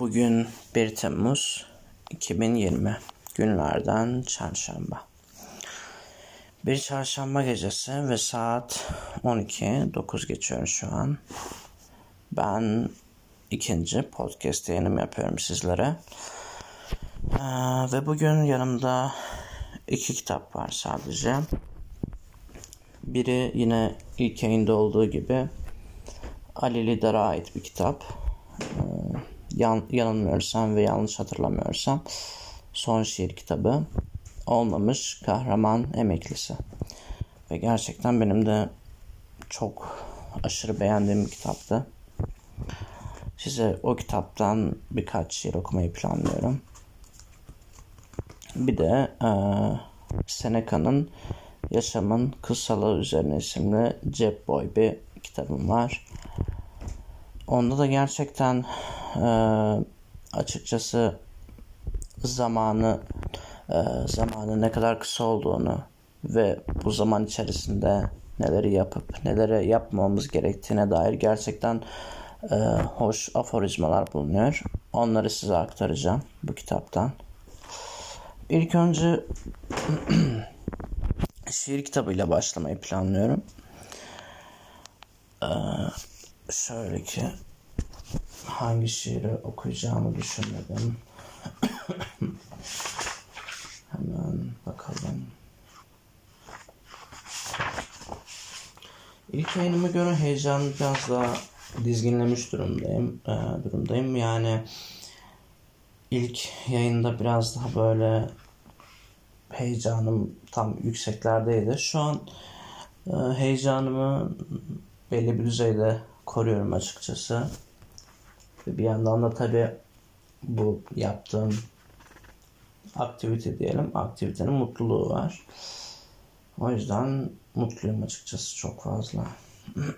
Bugün 1 Temmuz 2020 günlerden çarşamba. Bir çarşamba gecesi ve saat 12 9 geçiyor şu an. Ben ikinci podcast yayınımı yapıyorum sizlere. Ee, ve bugün yanımda iki kitap var sadece. Biri yine ilk yayında olduğu gibi Ali Lider'e ait bir kitap. Yan, yanılmıyorsam ve yanlış hatırlamıyorsam son şiir kitabı olmamış kahraman emeklisi. Ve gerçekten benim de çok aşırı beğendiğim bir kitaptı. Size o kitaptan birkaç şiir okumayı planlıyorum. Bir de e, Seneca'nın Yaşamın Kısalığı üzerine isimli Cep Boy bir kitabım var. Onda da gerçekten e, açıkçası zamanı e, zamanı ne kadar kısa olduğunu ve bu zaman içerisinde neleri yapıp neleri yapmamamız gerektiğine dair gerçekten e, hoş aforizmalar bulunuyor. Onları size aktaracağım bu kitaptan. İlk önce şiir kitabıyla başlamayı planlıyorum. Ee, şöyle ki hangi şiiri okuyacağımı düşünmedim. Hemen bakalım. İlk yayınıma göre heyecanı biraz daha dizginlemiş durumdayım. E, durumdayım. Yani ilk yayında biraz daha böyle heyecanım tam yükseklerdeydi. Şu an e, heyecanımı belli bir düzeyde koruyorum açıkçası. Bir yandan da tabii bu yaptığım aktivite diyelim. Aktivitenin mutluluğu var. O yüzden mutluyum açıkçası çok fazla.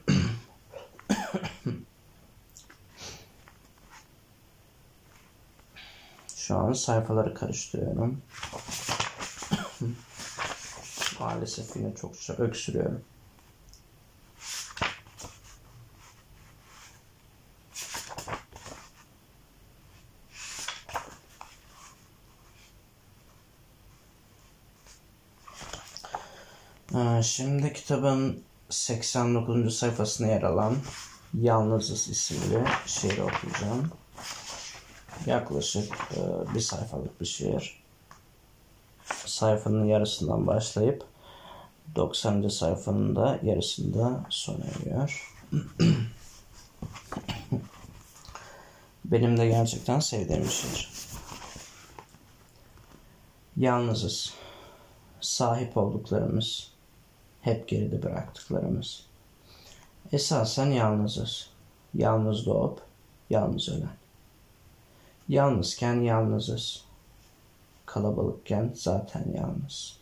Şu an sayfaları karıştırıyorum. Maalesef yine çokça öksürüyorum. Şimdi kitabın 89. sayfasına yer alan Yalnızız isimli şiiri okuyacağım. Yaklaşık e, bir sayfalık bir şiir. Sayfanın yarısından başlayıp 90. sayfanın da yarısında sona eriyor. Benim de gerçekten sevdiğim bir şiir. Yalnızız. Sahip olduklarımız, hep geride bıraktıklarımız. Esasen yalnızız. Yalnız doğup, yalnız ölen. Yalnızken yalnızız. Kalabalıkken zaten yalnız.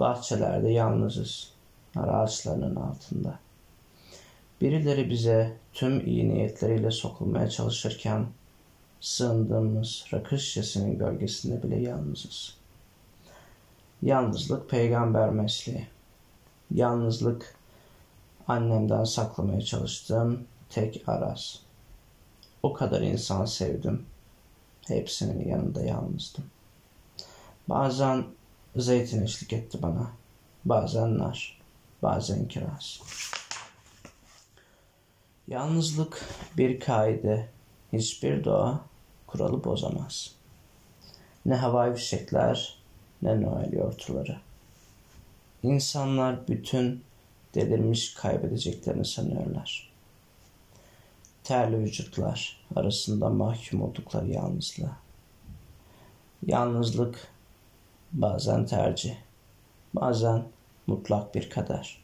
Bahçelerde yalnızız. Nar ağaçlarının altında. Birileri bize tüm iyi niyetleriyle sokulmaya çalışırken sığındığımız rakı şişesinin gölgesinde bile yalnızız. Yalnızlık peygamber mesleği. Yalnızlık annemden saklamaya çalıştığım tek araz. O kadar insan sevdim. Hepsinin yanında yalnızdım. Bazen zeytin eşlik etti bana. Bazen nar. Bazen kiraz. Yalnızlık bir kaide. Hiçbir doğa kuralı bozamaz. Ne havai fişekler ne Noel yortuları. İnsanlar bütün delirmiş kaybedeceklerini sanıyorlar. Terli vücutlar arasında mahkum oldukları yalnızlığa. Yalnızlık bazen tercih, bazen mutlak bir kader.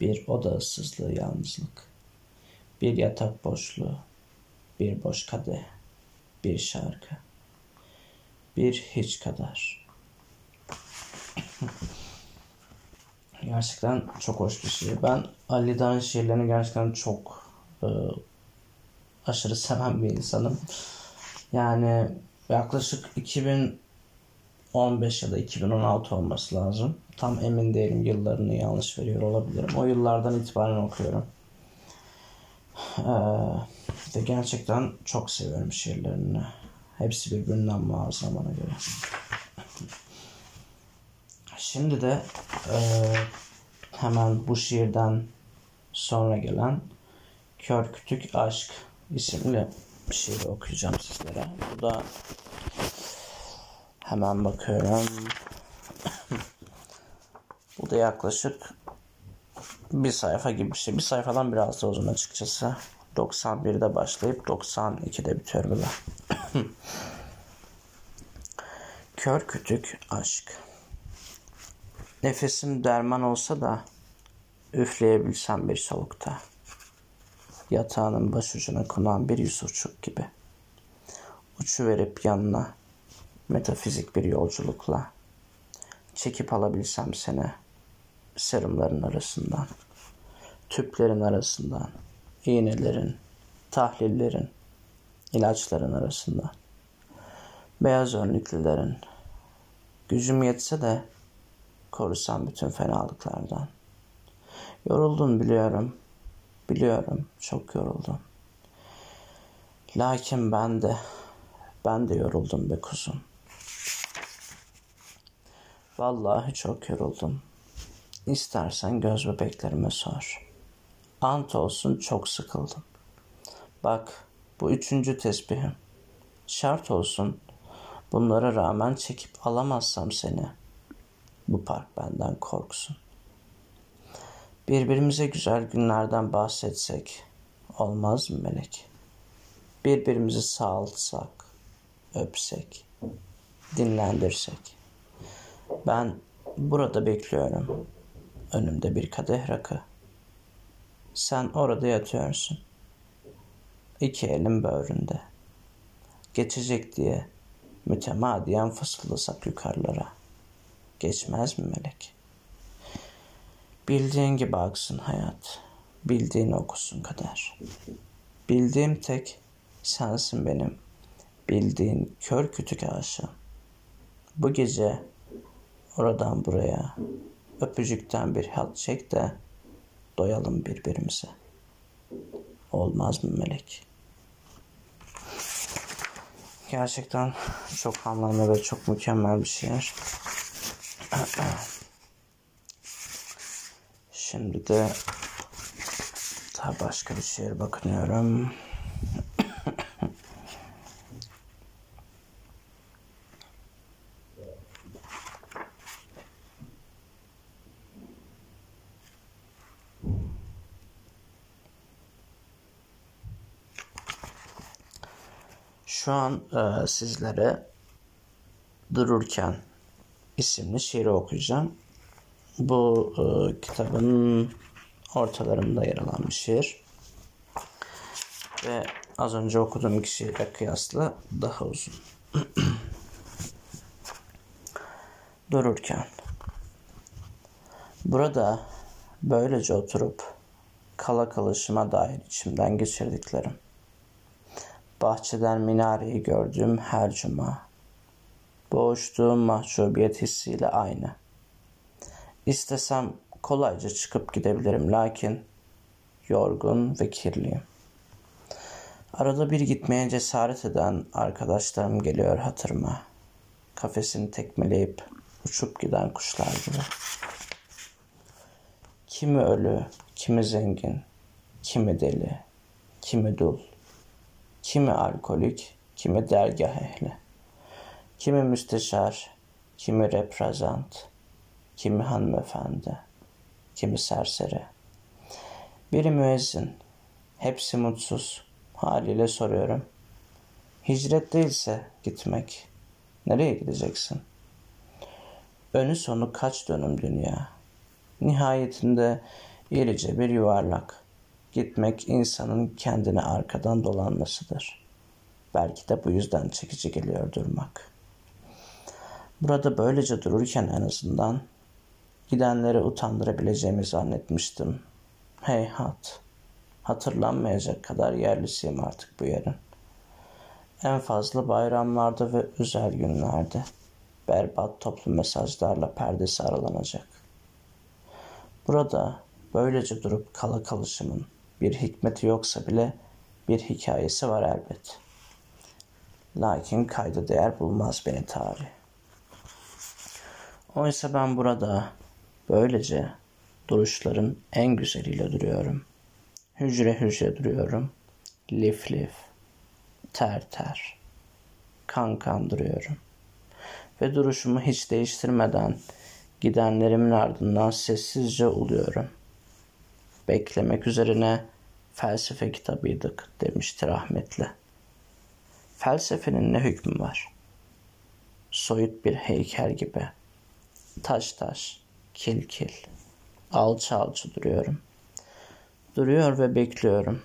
Bir oda ıssızlığı yalnızlık. Bir yatak boşluğu, bir boş kadeh, bir şarkı, bir hiç kadar. gerçekten çok hoş bir şiir. Ben Ali Dağ'ın şiirlerini gerçekten çok e, aşırı seven bir insanım. Yani yaklaşık 2015 ya da 2016 olması lazım. Tam emin değilim yıllarını yanlış veriyor olabilirim. O yıllardan itibaren okuyorum. Ee, Ve gerçekten çok seviyorum şiirlerini. Hepsi birbirinden muazzam bana göre. Şimdi de e, hemen bu şiirden sonra gelen Kör Kütük Aşk isimli şiiri okuyacağım sizlere. Bu da hemen bakıyorum. bu da yaklaşık bir sayfa gibi bir şey. Bir sayfadan biraz da uzun açıkçası. 91'de başlayıp 92'de bitiyor bu da. Kör kütük aşk. Nefesim derman olsa da üfleyebilsem bir solukta. Yatağının başucuna konan bir Yusufçuk gibi. Uçu verip yanına metafizik bir yolculukla. Çekip alabilsem seni serumların arasından, tüplerin arasından, iğnelerin, tahlillerin, ilaçların arasından, beyaz önlüklülerin, gücüm yetse de korusam bütün fenalıklardan. Yoruldun biliyorum, biliyorum çok yoruldum. Lakin ben de, ben de yoruldum be kuzum. Vallahi çok yoruldum. İstersen göz bebeklerime sor. Ant olsun çok sıkıldım. Bak bu üçüncü tesbihim. Şart olsun bunlara rağmen çekip alamazsam seni. Bu park benden korksun. Birbirimize güzel günlerden bahsetsek olmaz mı melek? Birbirimizi sağaltsak, öpsek, dinlendirsek. Ben burada bekliyorum. Önümde bir kadeh rakı. Sen orada yatıyorsun. İki elim böğründe. Geçecek diye mütemadiyen fısıldasak yukarılara. Geçmez mi melek? Bildiğin gibi aksın hayat. Bildiğin okusun kader. Bildiğim tek sensin benim. Bildiğin kör kütük aşığım. Bu gece oradan buraya öpücükten bir hat çek de doyalım birbirimize. Olmaz mı melek? Gerçekten çok anlamlı ve çok mükemmel bir şiir. Şimdi de daha başka bir şiir bakınıyorum. Şu an e, sizlere Dururken isimli şiiri okuyacağım. Bu e, kitabın ortalarında yer alan bir şiir. Ve az önce okuduğum iki şiire kıyasla daha uzun. Dururken Burada böylece oturup kala kalışıma dair içimden geçirdiklerim bahçeden minareyi gördüğüm her cuma. Boğuştuğum mahcubiyet hissiyle aynı. İstesem kolayca çıkıp gidebilirim lakin yorgun ve kirliyim. Arada bir gitmeye cesaret eden arkadaşlarım geliyor hatırıma. Kafesini tekmeleyip uçup giden kuşlar gibi. Kimi ölü, kimi zengin, kimi deli, kimi dul. Kimi alkolik, kimi dergah ehli. Kimi müsteşar, kimi reprezent, kimi hanımefendi, kimi serseri. Biri müezzin, hepsi mutsuz. Haliyle soruyorum. Hicret değilse gitmek, nereye gideceksin? Önü sonu kaç dönüm dünya? Nihayetinde irice bir yuvarlak gitmek insanın kendine arkadan dolanmasıdır. Belki de bu yüzden çekici geliyor durmak. Burada böylece dururken en azından gidenleri utandırabileceğimi zannetmiştim. Heyhat, hatırlanmayacak kadar yerlisiyim artık bu yerin. En fazla bayramlarda ve özel günlerde berbat toplu mesajlarla perdesi aralanacak. Burada böylece durup kala kalışımın bir hikmeti yoksa bile bir hikayesi var elbet. Lakin kayda değer bulmaz beni tarih. Oysa ben burada böylece duruşların en güzeliyle duruyorum. Hücre hücre duruyorum. Lif lif, ter ter, kan kan duruyorum. Ve duruşumu hiç değiştirmeden gidenlerimin ardından sessizce uluyorum. Beklemek üzerine felsefe kitabıydık demişti rahmetli. Felsefenin ne hükmü var? Soyut bir heykel gibi. Taş taş, kil kil, alça alça duruyorum. Duruyor ve bekliyorum.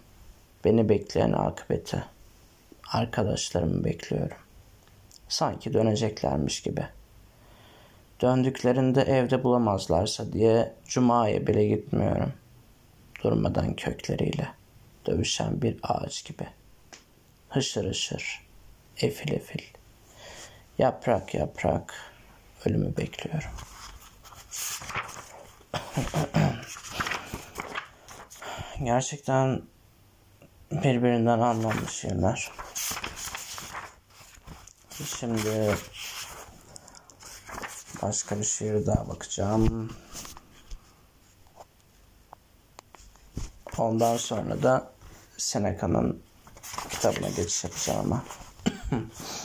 Beni bekleyen akıbeti. Arkadaşlarımı bekliyorum. Sanki döneceklermiş gibi. Döndüklerinde evde bulamazlarsa diye cumaya bile gitmiyorum. Durmadan kökleriyle dövüşen bir ağaç gibi. Hışır hışır, efil efil, yaprak yaprak ölümü bekliyorum. Gerçekten birbirinden anlamlı şiirler. Şimdi başka bir şiir daha bakacağım. Ondan sonra da Seneca'nın kitabına geçiş yapacağım ama.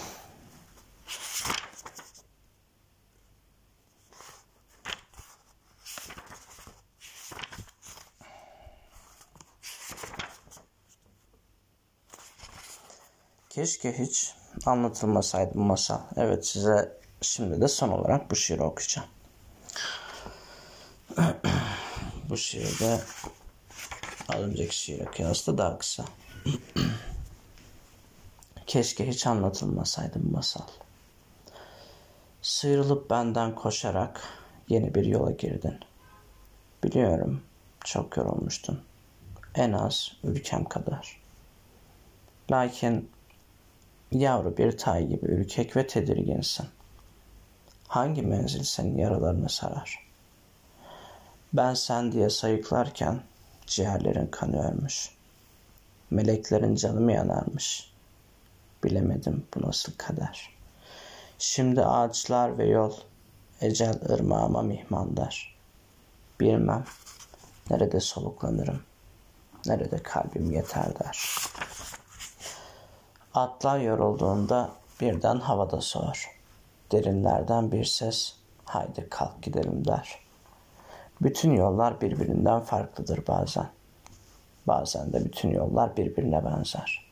Keşke hiç anlatılmasaydı bu masal. Evet size şimdi de son olarak bu şiiri okuyacağım. bu şiirde az önceki şiire kıyasla daha kısa. Keşke hiç anlatılmasaydı bu masal. Sıyrılıp benden koşarak yeni bir yola girdin. Biliyorum çok yorulmuştun. En az ülkem kadar. Lakin Yavru bir tay gibi ürkek ve tedirginsin. Hangi menzil senin yaralarını sarar? Ben sen diye sayıklarken ciğerlerin kanıyormuş. Meleklerin canı mı yanarmış? Bilemedim bu nasıl kader. Şimdi ağaçlar ve yol ecel ırmağıma mihmandar. Bilmem nerede soluklanırım, nerede kalbim yeter der. Atlar yorulduğunda birden havada soğur. Derinlerden bir ses haydi kalk gidelim der. Bütün yollar birbirinden farklıdır bazen. Bazen de bütün yollar birbirine benzer.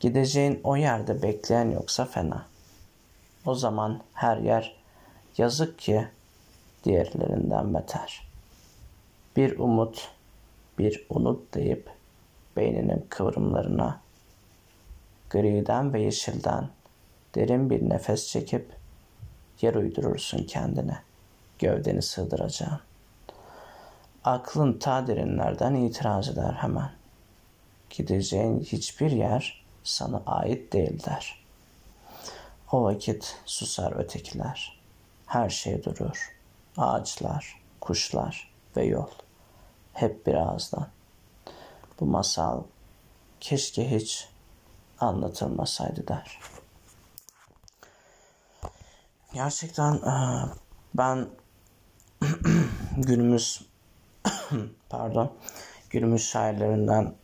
Gideceğin o yerde bekleyen yoksa fena. O zaman her yer yazık ki diğerlerinden beter. Bir umut, bir unut deyip beyninin kıvrımlarına griden ve yeşilden derin bir nefes çekip yer uydurursun kendine. Gövdeni sığdıracağın. Aklın ta derinlerden itiraz eder hemen. Gideceğin hiçbir yer sana ait değil der. O vakit susar ötekiler. Her şey durur. Ağaçlar, kuşlar ve yol. Hep bir ağızdan. Bu masal keşke hiç anlatılmasaydı der. Gerçekten e, ben günümüz pardon günümüz şairlerinden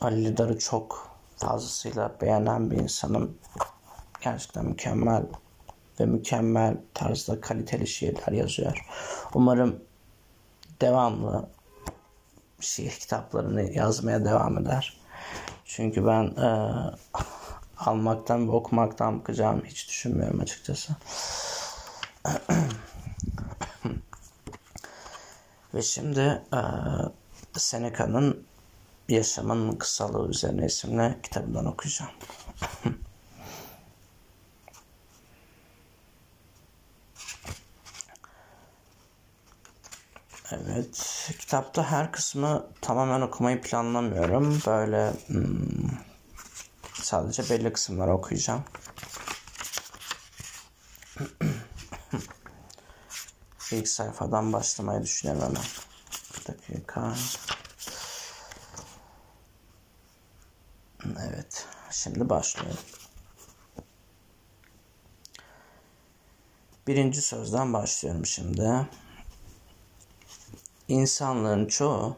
Ali Lidar'ı çok fazlasıyla beğenen bir insanım. Gerçekten mükemmel ve mükemmel tarzda kaliteli şiirler yazıyor. Umarım devamlı şiir kitaplarını yazmaya devam eder. Çünkü ben e, almaktan ve okumaktan bıkacağımı hiç düşünmüyorum açıkçası. ve şimdi e, Seneca'nın Yaşamın Kısalığı üzerine isimli kitabından okuyacağım. Evet, kitapta her kısmı tamamen okumayı planlamıyorum. Böyle hmm, sadece belli kısımları okuyacağım. İlk sayfadan başlamayı düşünüyorum hemen. Bir dakika. Evet, şimdi başlıyorum. Birinci sözden başlıyorum şimdi. İnsanların çoğu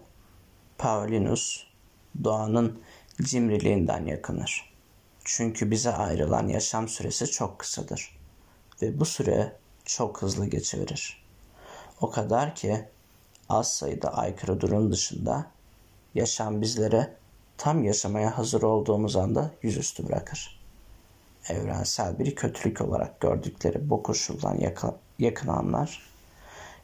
Paulinus doğanın cimriliğinden yakınır. Çünkü bize ayrılan yaşam süresi çok kısadır ve bu süre çok hızlı geçiverir. O kadar ki az sayıda aykırı durum dışında yaşam bizlere tam yaşamaya hazır olduğumuz anda yüzüstü bırakır. Evrensel bir kötülük olarak gördükleri bu koşuldan yakınanlar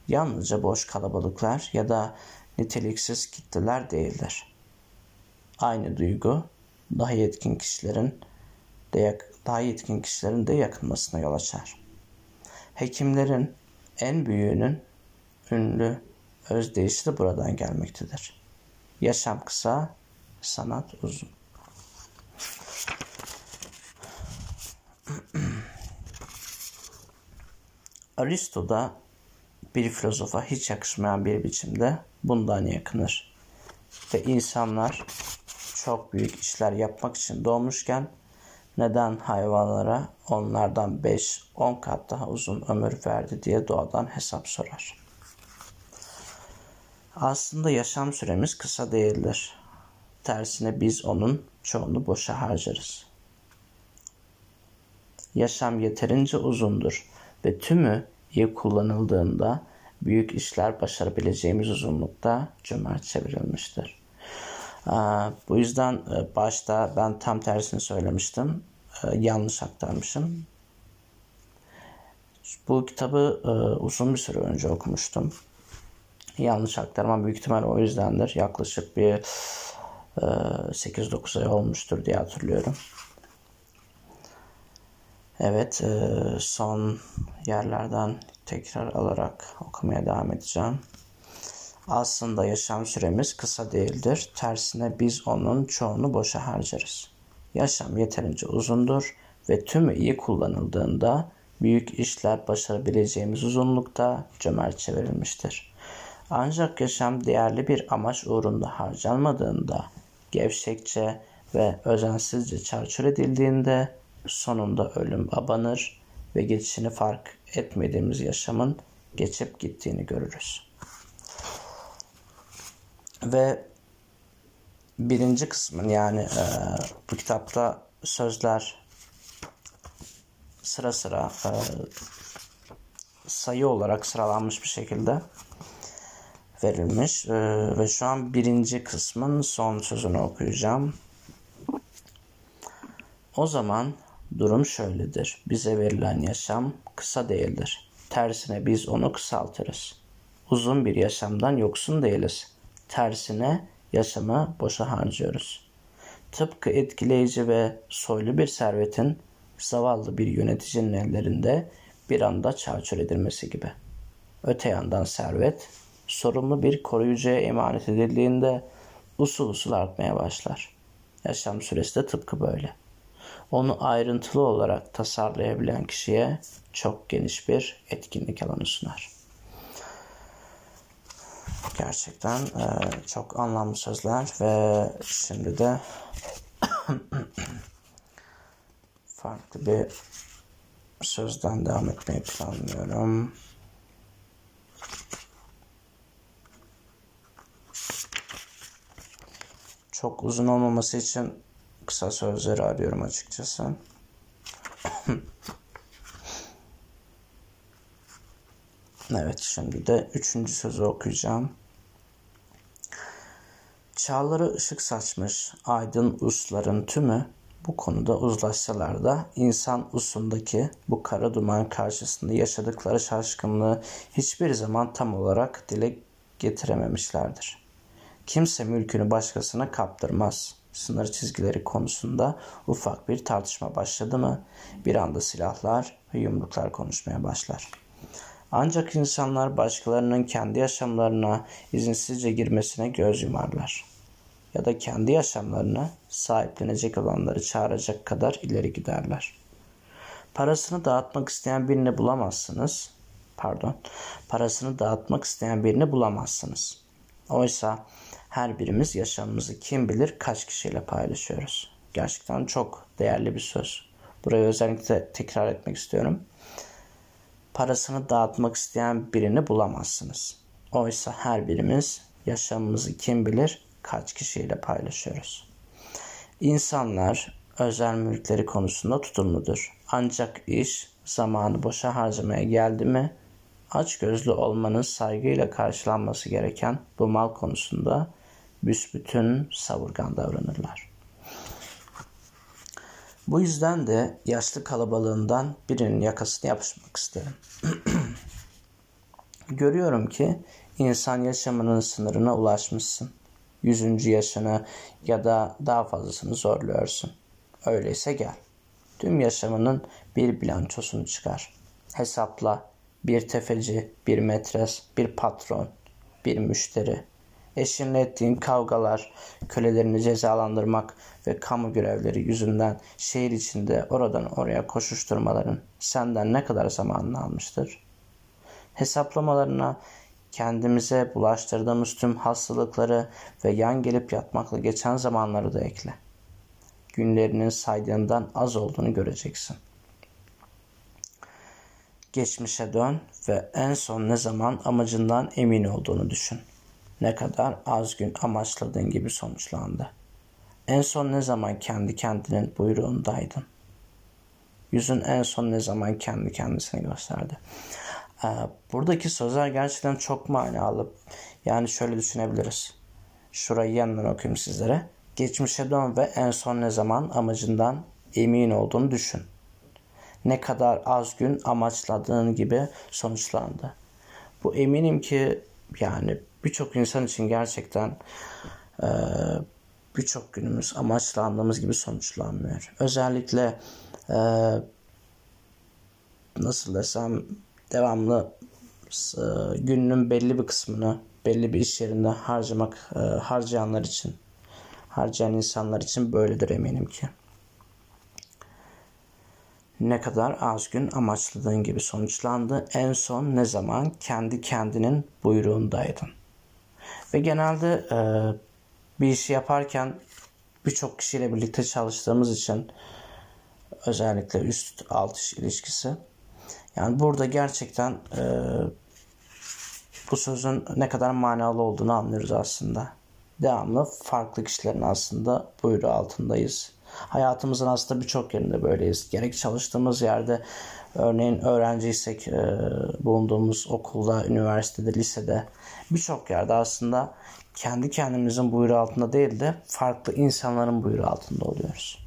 yalnızca boş kalabalıklar ya da niteliksiz kitleler değildir. Aynı duygu daha yetkin kişilerin de daha yetkin kişilerin de yakınmasına yol açar. Hekimlerin en büyüğünün ünlü özdeyişi de buradan gelmektedir. Yaşam kısa, sanat uzun. Aristo'da bir filozofa hiç yakışmayan bir biçimde bundan yakınır. Ve insanlar çok büyük işler yapmak için doğmuşken neden hayvanlara onlardan 5-10 kat daha uzun ömür verdi diye doğadan hesap sorar. Aslında yaşam süremiz kısa değildir. Tersine biz onun çoğunu boşa harcarız. Yaşam yeterince uzundur ve tümü iyi kullanıldığında büyük işler başarabileceğimiz uzunlukta cömert çevrilmiştir. Bu yüzden e, başta ben tam tersini söylemiştim. E, yanlış aktarmışım. Bu kitabı e, uzun bir süre önce okumuştum. Yanlış aktarmam büyük ihtimal o yüzdendir. Yaklaşık bir 8-9 ay olmuştur diye hatırlıyorum. Evet, son yerlerden tekrar alarak okumaya devam edeceğim. Aslında yaşam süremiz kısa değildir. Tersine biz onun çoğunu boşa harcarız. Yaşam yeterince uzundur ve tümü iyi kullanıldığında büyük işler başarabileceğimiz uzunlukta cömertçe verilmiştir. Ancak yaşam değerli bir amaç uğrunda harcanmadığında, gevşekçe ve özensizce çarçur edildiğinde sonunda ölüm abanır ve geçişini fark etmediğimiz yaşamın geçip gittiğini görürüz. Ve birinci kısmın yani e, bu kitapta sözler sıra sıra e, sayı olarak sıralanmış bir şekilde verilmiş e, ve şu an birinci kısmın son sözünü okuyacağım. O zaman durum şöyledir. Bize verilen yaşam kısa değildir. Tersine biz onu kısaltırız. Uzun bir yaşamdan yoksun değiliz. Tersine yaşamı boşa harcıyoruz. Tıpkı etkileyici ve soylu bir servetin zavallı bir yöneticinin ellerinde bir anda çarçur edilmesi gibi. Öte yandan servet, sorumlu bir koruyucuya emanet edildiğinde usul usul artmaya başlar. Yaşam süresi de tıpkı böyle. Onu ayrıntılı olarak tasarlayabilen kişiye çok geniş bir etkinlik alanı sunar. Gerçekten e, çok anlamlı sözler ve şimdi de farklı bir sözden devam etmeyi planlıyorum. Çok uzun olmaması için kısa sözleri arıyorum açıkçası. evet şimdi de üçüncü sözü okuyacağım. Çağları ışık saçmış aydın usların tümü bu konuda uzlaşsalar da insan usundaki bu kara duman karşısında yaşadıkları şaşkınlığı hiçbir zaman tam olarak dile getirememişlerdir. Kimse mülkünü başkasına kaptırmaz. Sınır çizgileri konusunda ufak bir tartışma başladı mı bir anda silahlar ve yumruklar konuşmaya başlar. Ancak insanlar başkalarının kendi yaşamlarına izinsizce girmesine göz yumarlar ya da kendi yaşamlarını sahiplenecek olanları çağıracak kadar ileri giderler. Parasını dağıtmak isteyen birini bulamazsınız. Pardon. Parasını dağıtmak isteyen birini bulamazsınız. Oysa her birimiz yaşamımızı kim bilir kaç kişiyle paylaşıyoruz. Gerçekten çok değerli bir söz. Burayı özellikle tekrar etmek istiyorum. Parasını dağıtmak isteyen birini bulamazsınız. Oysa her birimiz yaşamımızı kim bilir kaç kişiyle paylaşıyoruz. İnsanlar özel mülkleri konusunda tutumludur. Ancak iş zamanı boşa harcamaya geldi mi aç gözlü olmanın saygıyla karşılanması gereken bu mal konusunda büsbütün savurgan davranırlar. Bu yüzden de yaşlı kalabalığından birinin yakasını yapışmak isterim. Görüyorum ki insan yaşamının sınırına ulaşmışsın. Yüzüncü yaşını ya da daha fazlasını zorluyorsun. Öyleyse gel. Tüm yaşamının bir bilançosunu çıkar. Hesapla bir tefeci, bir metres, bir patron, bir müşteri, eşinle ettiğin kavgalar, kölelerini cezalandırmak ve kamu görevleri yüzünden şehir içinde oradan oraya koşuşturmaların senden ne kadar zamanını almıştır? Hesaplamalarına kendimize bulaştırdığımız tüm hastalıkları ve yan gelip yatmakla geçen zamanları da ekle. Günlerinin saydığından az olduğunu göreceksin. Geçmişe dön ve en son ne zaman amacından emin olduğunu düşün ne kadar az gün amaçladığın gibi sonuçlandı. En son ne zaman kendi kendinin buyruğundaydın? Yüzün en son ne zaman kendi kendisini gösterdi? Ee, buradaki sözler gerçekten çok manalı. Yani şöyle düşünebiliriz. Şurayı yanından okuyayım sizlere. Geçmişe dön ve en son ne zaman amacından emin olduğunu düşün. Ne kadar az gün amaçladığın gibi sonuçlandı. Bu eminim ki yani birçok insan için gerçekten e, birçok günümüz amaçlandığımız gibi sonuçlanmıyor. Özellikle e, nasıl desem devamlı e, gününün belli bir kısmını belli bir iş yerinde harcamak e, harcayanlar için harcayan insanlar için böyledir eminim ki. Ne kadar az gün amaçladığın gibi sonuçlandı. En son ne zaman kendi kendinin buyruğundaydın. Ve genelde e, bir işi yaparken birçok kişiyle birlikte çalıştığımız için özellikle üst alt iş ilişkisi. Yani burada gerçekten e, bu sözün ne kadar manalı olduğunu anlıyoruz aslında. Devamlı farklı kişilerin aslında buyruğu altındayız. Hayatımızın aslında birçok yerinde böyleyiz. Gerek çalıştığımız yerde örneğin öğrenciysek e, bulunduğumuz okulda, üniversitede, lisede birçok yerde aslında kendi kendimizin buyruğu altında değil de farklı insanların buyruğu altında oluyoruz.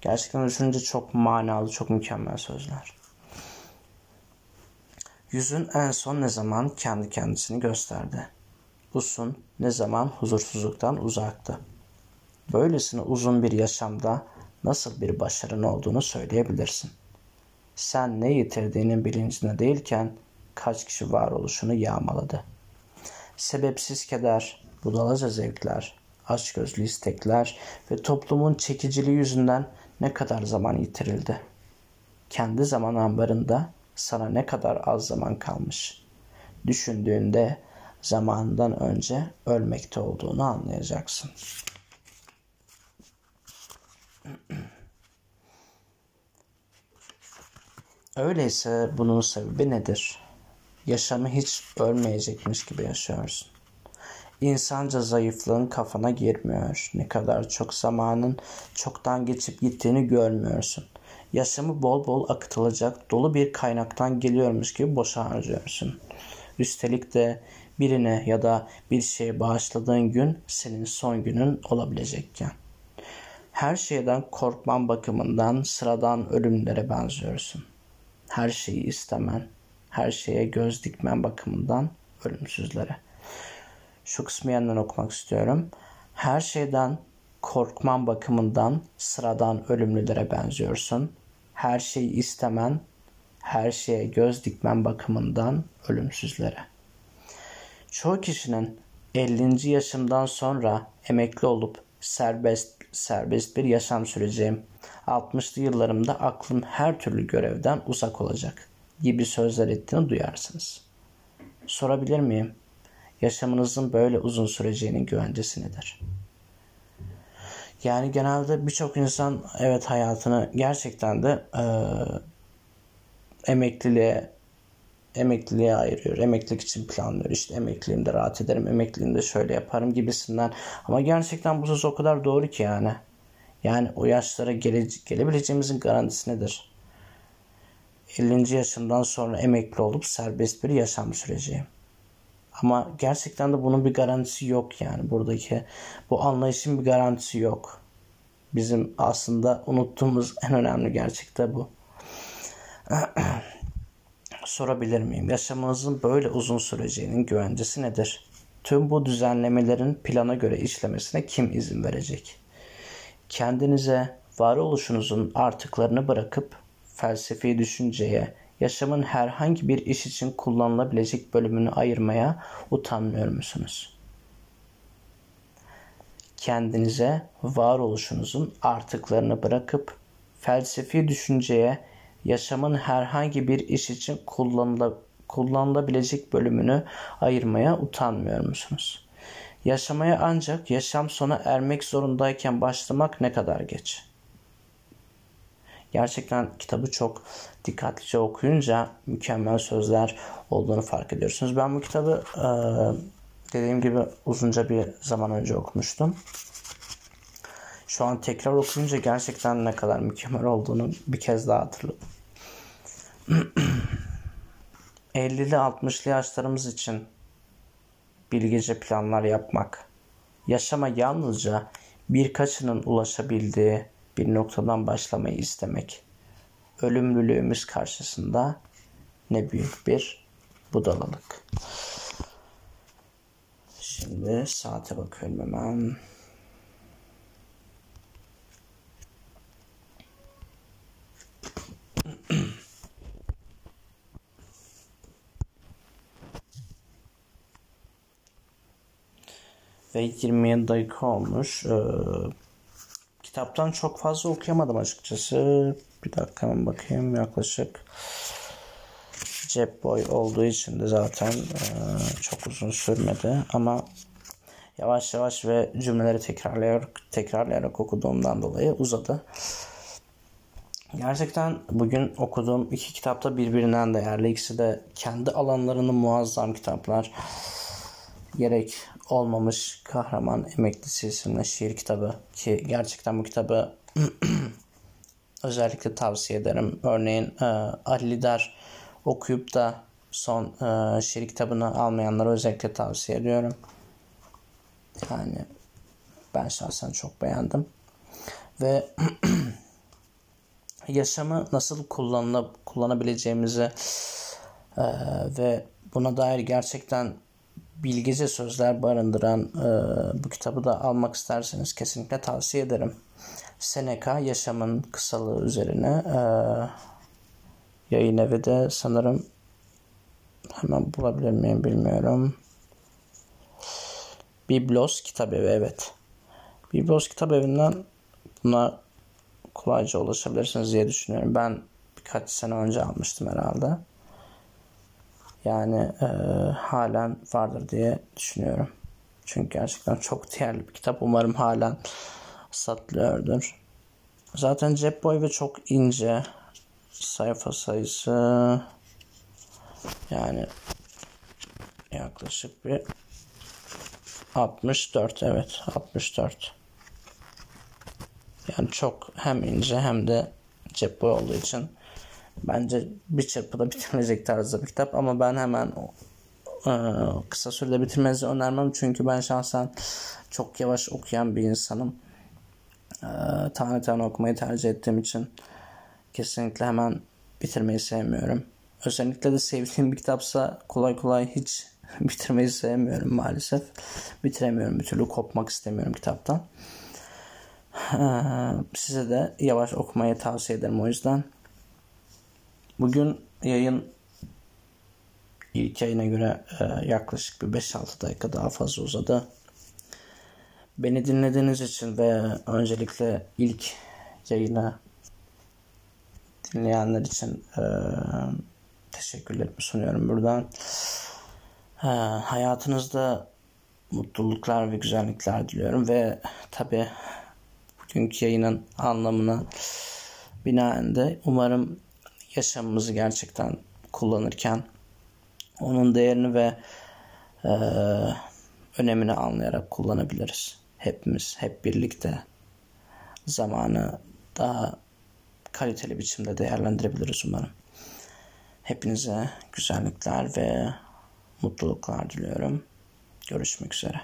Gerçekten düşününce çok manalı, çok mükemmel sözler. Yüzün en son ne zaman kendi kendisini gösterdi? Usun ne zaman huzursuzluktan uzaktı? Böylesine uzun bir yaşamda nasıl bir başarın olduğunu söyleyebilirsin. Sen ne yitirdiğinin bilincinde değilken kaç kişi varoluşunu yağmaladı. Sebepsiz keder, budalaca zevkler, açgözlü istekler ve toplumun çekiciliği yüzünden ne kadar zaman yitirildi. Kendi zaman ambarında sana ne kadar az zaman kalmış. Düşündüğünde zamandan önce ölmekte olduğunu anlayacaksın. Öyleyse bunun sebebi nedir? Yaşamı hiç ölmeyecekmiş gibi yaşıyorsun. İnsanca zayıflığın kafana girmiyor. Ne kadar çok zamanın çoktan geçip gittiğini görmüyorsun. Yaşamı bol bol akıtılacak dolu bir kaynaktan geliyormuş gibi boşa harcıyorsun. Üstelik de birine ya da bir şeye bağışladığın gün senin son günün olabilecekken. Her şeyden korkman bakımından sıradan ölümlere benziyorsun. Her şeyi istemen, her şeye göz dikmen bakımından ölümsüzlere. Şu kısmı yeniden okumak istiyorum. Her şeyden korkman bakımından sıradan ölümlülere benziyorsun. Her şeyi istemen, her şeye göz dikmen bakımından ölümsüzlere. Çoğu kişinin 50. yaşımdan sonra emekli olup serbest serbest bir yaşam süreceğim. 60'lı yıllarımda aklım her türlü görevden uzak olacak gibi sözler ettiğini duyarsınız. Sorabilir miyim? Yaşamınızın böyle uzun süreceğinin güvencesi nedir? Yani genelde birçok insan evet hayatını gerçekten de e, emekliliğe emekliliğe ayırıyor. Emeklilik için planlıyor. İşte emekliliğimde rahat ederim, emekliliğimde şöyle yaparım gibisinden. Ama gerçekten bu söz o kadar doğru ki yani. Yani o yaşlara gele, gelebileceğimizin garantisi nedir? 50. yaşından sonra emekli olup serbest bir yaşam süreci. Ama gerçekten de bunun bir garantisi yok yani. Buradaki bu anlayışın bir garantisi yok. Bizim aslında unuttuğumuz en önemli gerçek de bu. Sorabilir miyim? Yaşamımızın böyle uzun süreceğinin güvencesi nedir? Tüm bu düzenlemelerin plana göre işlemesine kim izin verecek? Kendinize varoluşunuzun artıklarını bırakıp felsefi düşünceye, yaşamın herhangi bir iş için kullanılabilecek bölümünü ayırmaya utanmıyor musunuz? Kendinize varoluşunuzun artıklarını bırakıp felsefi düşünceye, yaşamın herhangi bir iş için kullanıla, kullanılabilecek bölümünü ayırmaya utanmıyor musunuz? Yaşamaya ancak yaşam sona ermek zorundayken başlamak ne kadar geç? Gerçekten kitabı çok dikkatlice okuyunca mükemmel sözler olduğunu fark ediyorsunuz. Ben bu kitabı dediğim gibi uzunca bir zaman önce okumuştum. Şu an tekrar okuyunca gerçekten ne kadar mükemmel olduğunu bir kez daha hatırladım. 50'li 60'lı yaşlarımız için bilgece planlar yapmak, yaşama yalnızca birkaçının ulaşabildiği bir noktadan başlamayı istemek, ölümlülüğümüz karşısında ne büyük bir budalalık. Şimdi saate bakıyorum hemen. Ve 27 dakika olmuş. Ee, kitaptan çok fazla okuyamadım açıkçası. Bir dakika hemen bakayım yaklaşık cep boy olduğu için de zaten e, çok uzun sürmedi ama yavaş yavaş ve cümleleri tekrarlayarak tekrarlayarak okuduğumdan dolayı uzadı. Gerçekten bugün okuduğum iki kitap da birbirinden değerli. İkisi de kendi alanlarının muazzam kitaplar. Gerek olmamış kahraman emeklisi isimli şiir kitabı ki gerçekten bu kitabı özellikle tavsiye ederim. Örneğin e, Ali Lider okuyup da son e, şiir kitabını almayanlara özellikle tavsiye ediyorum. Yani ben şahsen çok beğendim. Ve yaşamı nasıl kullanılıp kullanabileceğimizi e, ve buna dair gerçekten bilgice sözler barındıran e, bu kitabı da almak isterseniz kesinlikle tavsiye ederim. Seneca yaşamın kısalığı üzerine e, yayın evi de sanırım hemen bulabilir miyim bilmiyorum. Biblos Kitap Evi evet. Biblos Kitap Evi'nden buna kolayca ulaşabilirsiniz diye düşünüyorum. Ben birkaç sene önce almıştım herhalde. Yani e, halen vardır diye düşünüyorum. Çünkü gerçekten çok değerli bir kitap. Umarım halen satılıyordur. Zaten cep boyu ve çok ince sayfa sayısı yani yaklaşık bir 64 evet 64 yani çok hem ince hem de cep boyu olduğu için bence bir çırpıda bitirilecek tarzda bir kitap ama ben hemen e, kısa sürede bitirmenizi önermem çünkü ben şahsen çok yavaş okuyan bir insanım. E, tane tane okumayı tercih ettiğim için kesinlikle hemen bitirmeyi sevmiyorum. Özellikle de sevdiğim bir kitapsa kolay kolay hiç bitirmeyi sevmiyorum maalesef. Bitiremiyorum bir türlü kopmak istemiyorum kitaptan. Ee, size de yavaş okumayı tavsiye ederim o yüzden. Bugün yayın ilk yayına göre e, yaklaşık bir 5-6 dakika daha fazla uzadı. Beni dinlediğiniz için ve öncelikle ilk yayını dinleyenler için e, teşekkürlerimi sunuyorum buradan. E, hayatınızda mutluluklar ve güzellikler diliyorum ve tabi günkü yayının anlamına binaen de umarım yaşamımızı gerçekten kullanırken onun değerini ve e, önemini anlayarak kullanabiliriz. Hepimiz, hep birlikte zamanı daha kaliteli biçimde değerlendirebiliriz umarım. Hepinize güzellikler ve mutluluklar diliyorum. Görüşmek üzere.